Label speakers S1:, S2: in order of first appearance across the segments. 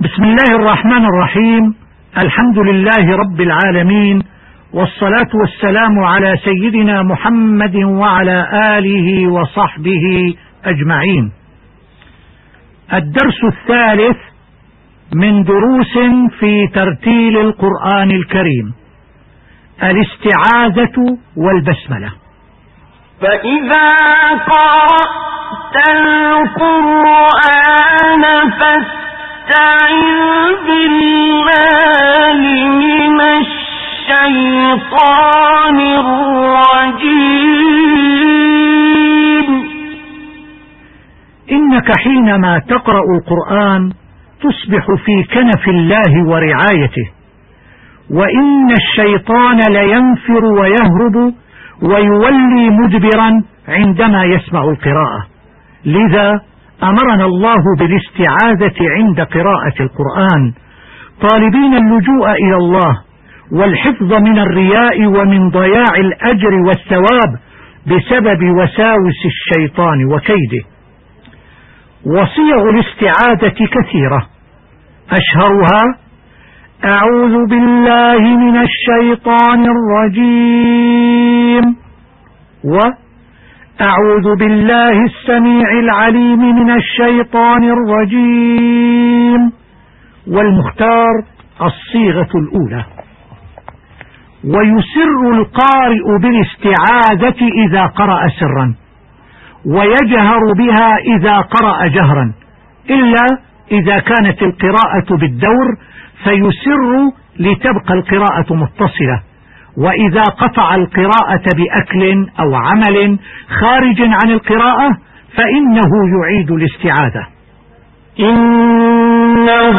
S1: بسم الله الرحمن الرحيم. الحمد لله رب العالمين. والصلاة والسلام على سيدنا محمد وعلى آله وصحبه أجمعين. الدرس الثالث من دروس في ترتيل القرآن الكريم. الاستعاذة والبسملة.
S2: فإذا قرأت القرآن فاستعذ
S1: إنك حينما تقرأ القرآن تصبح في كنف الله ورعايته. وإن الشيطان لينفر ويهرب ويولي مدبرا عندما يسمع القراءة. لذا أمرنا الله بالاستعاذة عند قراءة القرآن. طالبين اللجوء إلى الله والحفظ من الرياء ومن ضياع الأجر والثواب بسبب وساوس الشيطان وكيده. وصيغ الاستعاذة كثيرة. أشهرها أعوذ بالله من الشيطان الرجيم. وأعوذ بالله السميع العليم من الشيطان الرجيم. والمختار الصيغة الأولى. ويسر القارئ بالاستعاذة إذا قرأ سرا ويجهر بها إذا قرأ جهرا إلا إذا كانت القراءة بالدور فيسر لتبقى القراءة متصلة. وإذا قطع القراءة بأكل أو عمل خارج عن القراءة فإنه يعيد الاستعاذة.
S2: إنه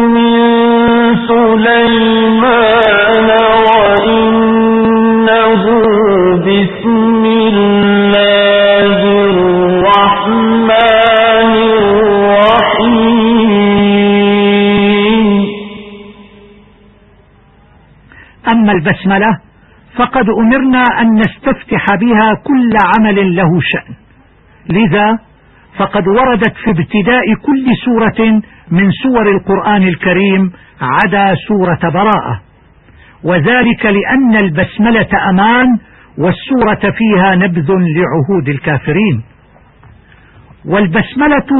S2: من سليمان وإنه بسم الله
S1: البسملة فقد أمرنا أن نستفتح بها كل عمل له شأن. لذا فقد وردت في ابتداء كل سورة من سور القرآن الكريم عدا سورة براءة. وذلك لأن البسملة أمان والسورة فيها نبذ لعهود الكافرين. والبسملة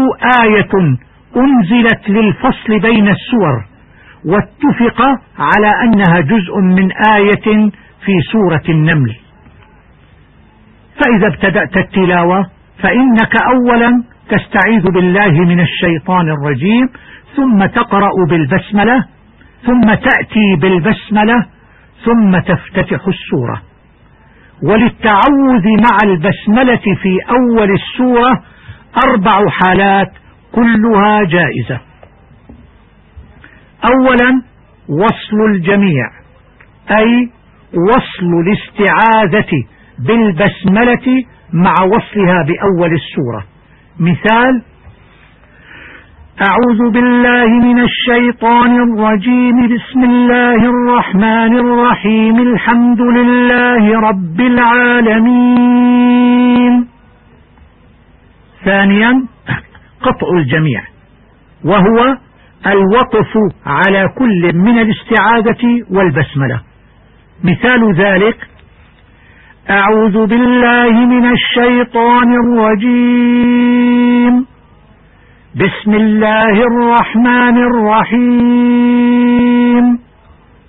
S1: آية أنزلت للفصل بين السور واتفق على أنها جزء من آية في سورة النمل. فإذا ابتدأت التلاوة فإنك أولا تستعيذ بالله من الشيطان الرجيم ثم تقرأ بالبسملة ثم تأتي بالبسملة ثم تفتتح السورة. وللتعوذ مع البسملة في أول السورة أربع حالات كلها جائزة. أولا وصل الجميع أي وصل الاستعاذة بالبسملة مع وصلها بأول السورة. مثال أعوذ بالله من الشيطان الرجيم بسم الله الرحمن الرحيم الحمد لله رب العالمين. ثانيا قطع الجميع وهو الوقف على كل من الاستعاذة والبسملة. مثال ذلك أعوذ بالله من الشيطان الرجيم. بسم الله الرحمن الرحيم.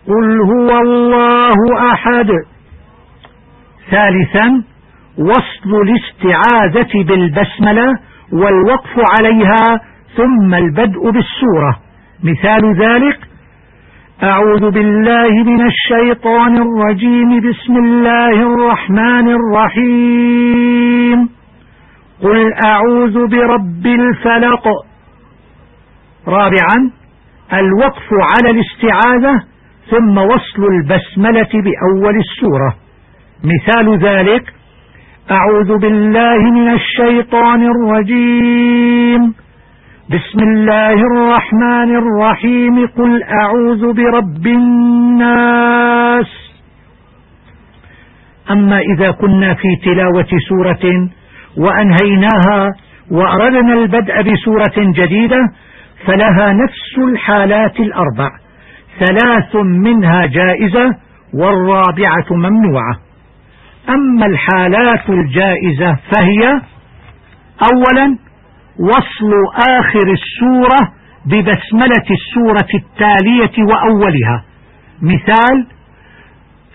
S1: قل هو الله أحد. ثالثا وصل الاستعاذة بالبسملة والوقف عليها ثم البدء بالسورة. مثال ذلك أعوذ بالله من الشيطان الرجيم بسم الله الرحمن الرحيم. قل أعوذ برب الفلق. رابعا الوقف على الاستعاذة ثم وصل البسملة بأول السورة. مثال ذلك أعوذ بالله من الشيطان الرجيم. بسم الله الرحمن الرحيم. قل أعوذ برب الناس. أما إذا كنا في تلاوة سورة وأنهيناها وأردنا البدء بسورة جديدة فلها نفس الحالات الأربع. ثلاث منها جائزة والرابعة ممنوعة. أما الحالات الجائزة فهي أولا وصل آخر السورة ببسملة السورة التالية وأولها. مثال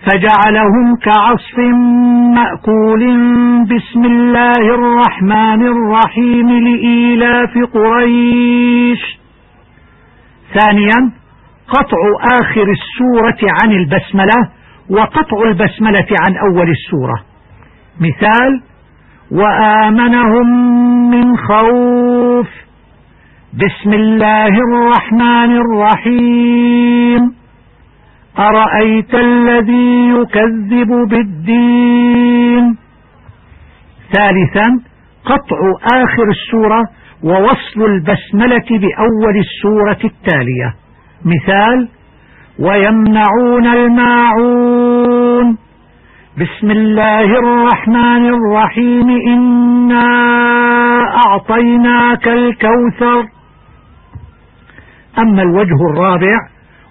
S1: فجعلهم كعصف مأكول بسم الله الرحمن الرحيم لإيلاف قريش. ثانيا قطع آخر السورة عن البسملة وقطع البسملة عن أول السورة. مثال وآمنهم من خوف. بسم الله الرحمن الرحيم. أرأيت الذي يكذب بالدين؟ ثالثا قطع آخر السورة ووصل البسملة بأول السورة التالية. مثال ويمنعون الماعون بسم الله الرحمن الرحيم إنا أعطيناك الكوثر أما الوجه الرابع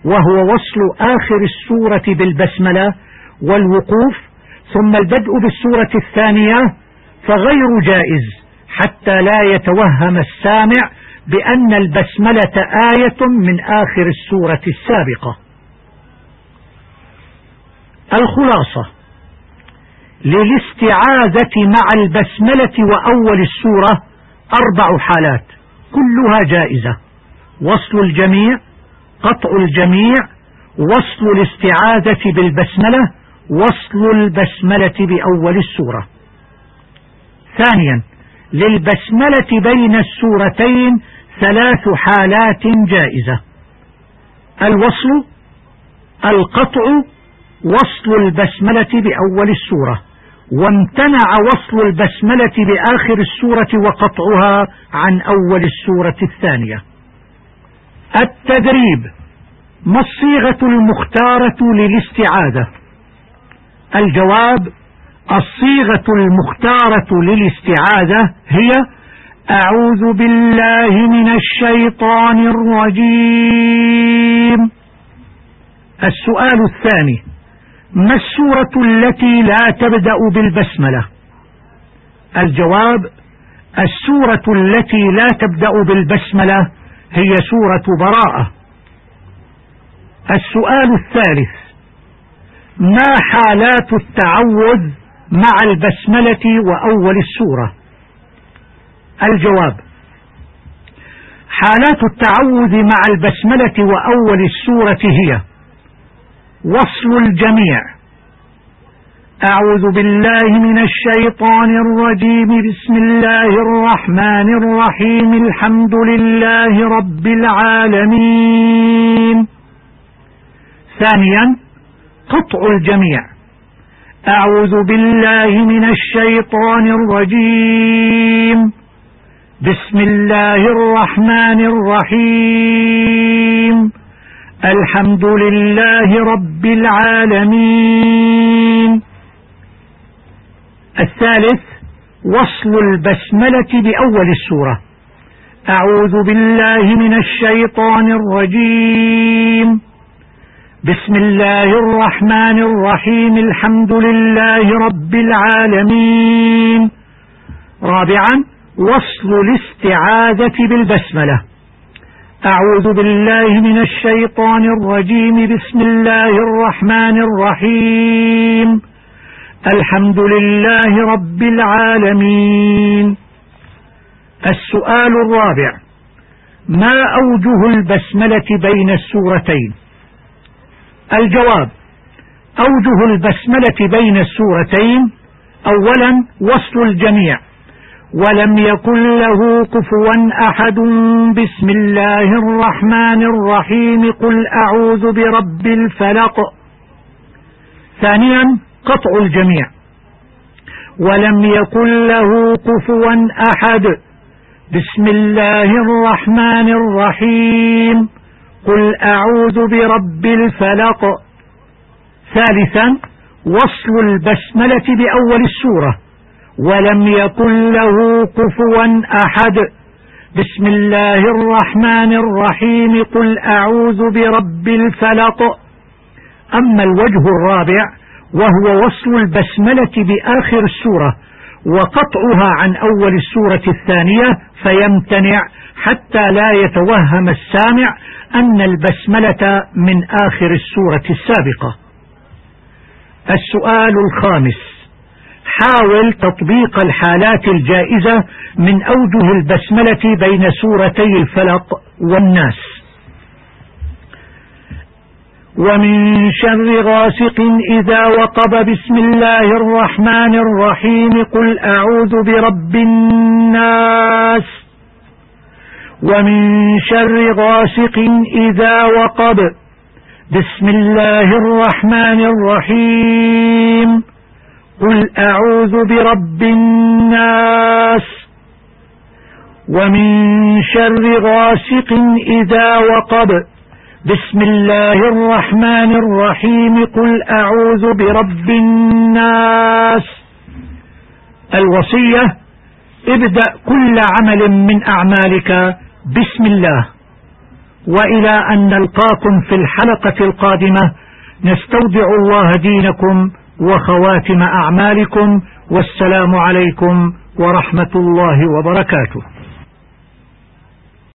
S1: وهو وصل آخر السورة بالبسملة والوقوف ثم البدء بالسورة الثانية فغير جائز حتى لا يتوهم السامع بأن البسملة آية من آخر السورة السابقة الخلاصة للاستعاذة مع البسملة وأول السورة أربع حالات كلها جائزة. وصل الجميع قطع الجميع وصل الاستعاذة بالبسملة وصل البسملة بأول السورة. ثانيا للبسملة بين السورتين ثلاث حالات جائزة. الوصل القطع وصل البسملة بأول السورة. وامتنع وصل البسملة بآخر السورة وقطعها عن أول السورة الثانية. التدريب ما الصيغة المختارة للاستعاذة الجواب الصيغة المختارة للاستعاذة هي أعوذ بالله من الشيطان الرجيم. السؤال الثاني ما السورة التي لا تبدأ بالبسملة؟ الجواب السورة التي لا تبدأ بالبسملة هي سورة براءة. السؤال الثالث ما حالات التعوذ مع البسملة وأول السورة؟ الجواب حالات التعوذ مع البسملة وأول السورة هي وصل الجميع. أعوذ بالله من الشيطان الرجيم. بسم الله الرحمن الرحيم. الحمد لله رب العالمين. ثانيا قطع الجميع. أعوذ بالله من الشيطان الرجيم. بسم الله الرحمن الرحيم. الحمد لله رب العالمين. الثالث وصل البسملة بأول السورة. أعوذ بالله من الشيطان الرجيم. بسم الله الرحمن الرحيم. الحمد لله رب العالمين. رابعا وصل الاستعاذة بالبسملة. أعوذ بالله من الشيطان الرجيم. بسم الله الرحمن الرحيم. الحمد لله رب العالمين. السؤال الرابع. ما أوجه البسملة بين السورتين؟ الجواب. أوجه البسملة بين السورتين. أولا وصل الجميع. ولم يكن له كفوا أحد بسم الله الرحمن الرحيم قل أعوذ برب الفلق. ثانيا قطع الجميع. ولم يكن له كفوا أحد بسم الله الرحمن الرحيم قل أعوذ برب الفلق. ثالثا وصل البسملة بأول السورة. ولم يكن له كفوا أحد. بسم الله الرحمن الرحيم. قل أعوذ برب الفلق. أما الوجه الرابع وهو وصل البسملة بآخر السورة وقطعها عن أول السورة الثانية فيمتنع حتى لا يتوهم السامع أن البسملة من آخر السورة السابقة. السؤال الخامس. حاول تطبيق الحالات الجائزة من أوجه البسملة بين سورتي الفلق والناس. ومن شر غاسق إذا وقب بسم الله الرحمن الرحيم قل أعوذ برب الناس. ومن شر غاسق إذا وقب بسم الله الرحمن الرحيم قل أعوذ برب الناس ومن شر غاسق إذا وقب. بسم الله الرحمن الرحيم. قل أعوذ برب الناس. الوصية ابدأ كل عمل من أعمالك بسم الله. وإلى أن نلقاكم في الحلقة القادمة. نستودع الله دينكم وخواتم أعمالكم والسلام عليكم ورحمة الله وبركاته.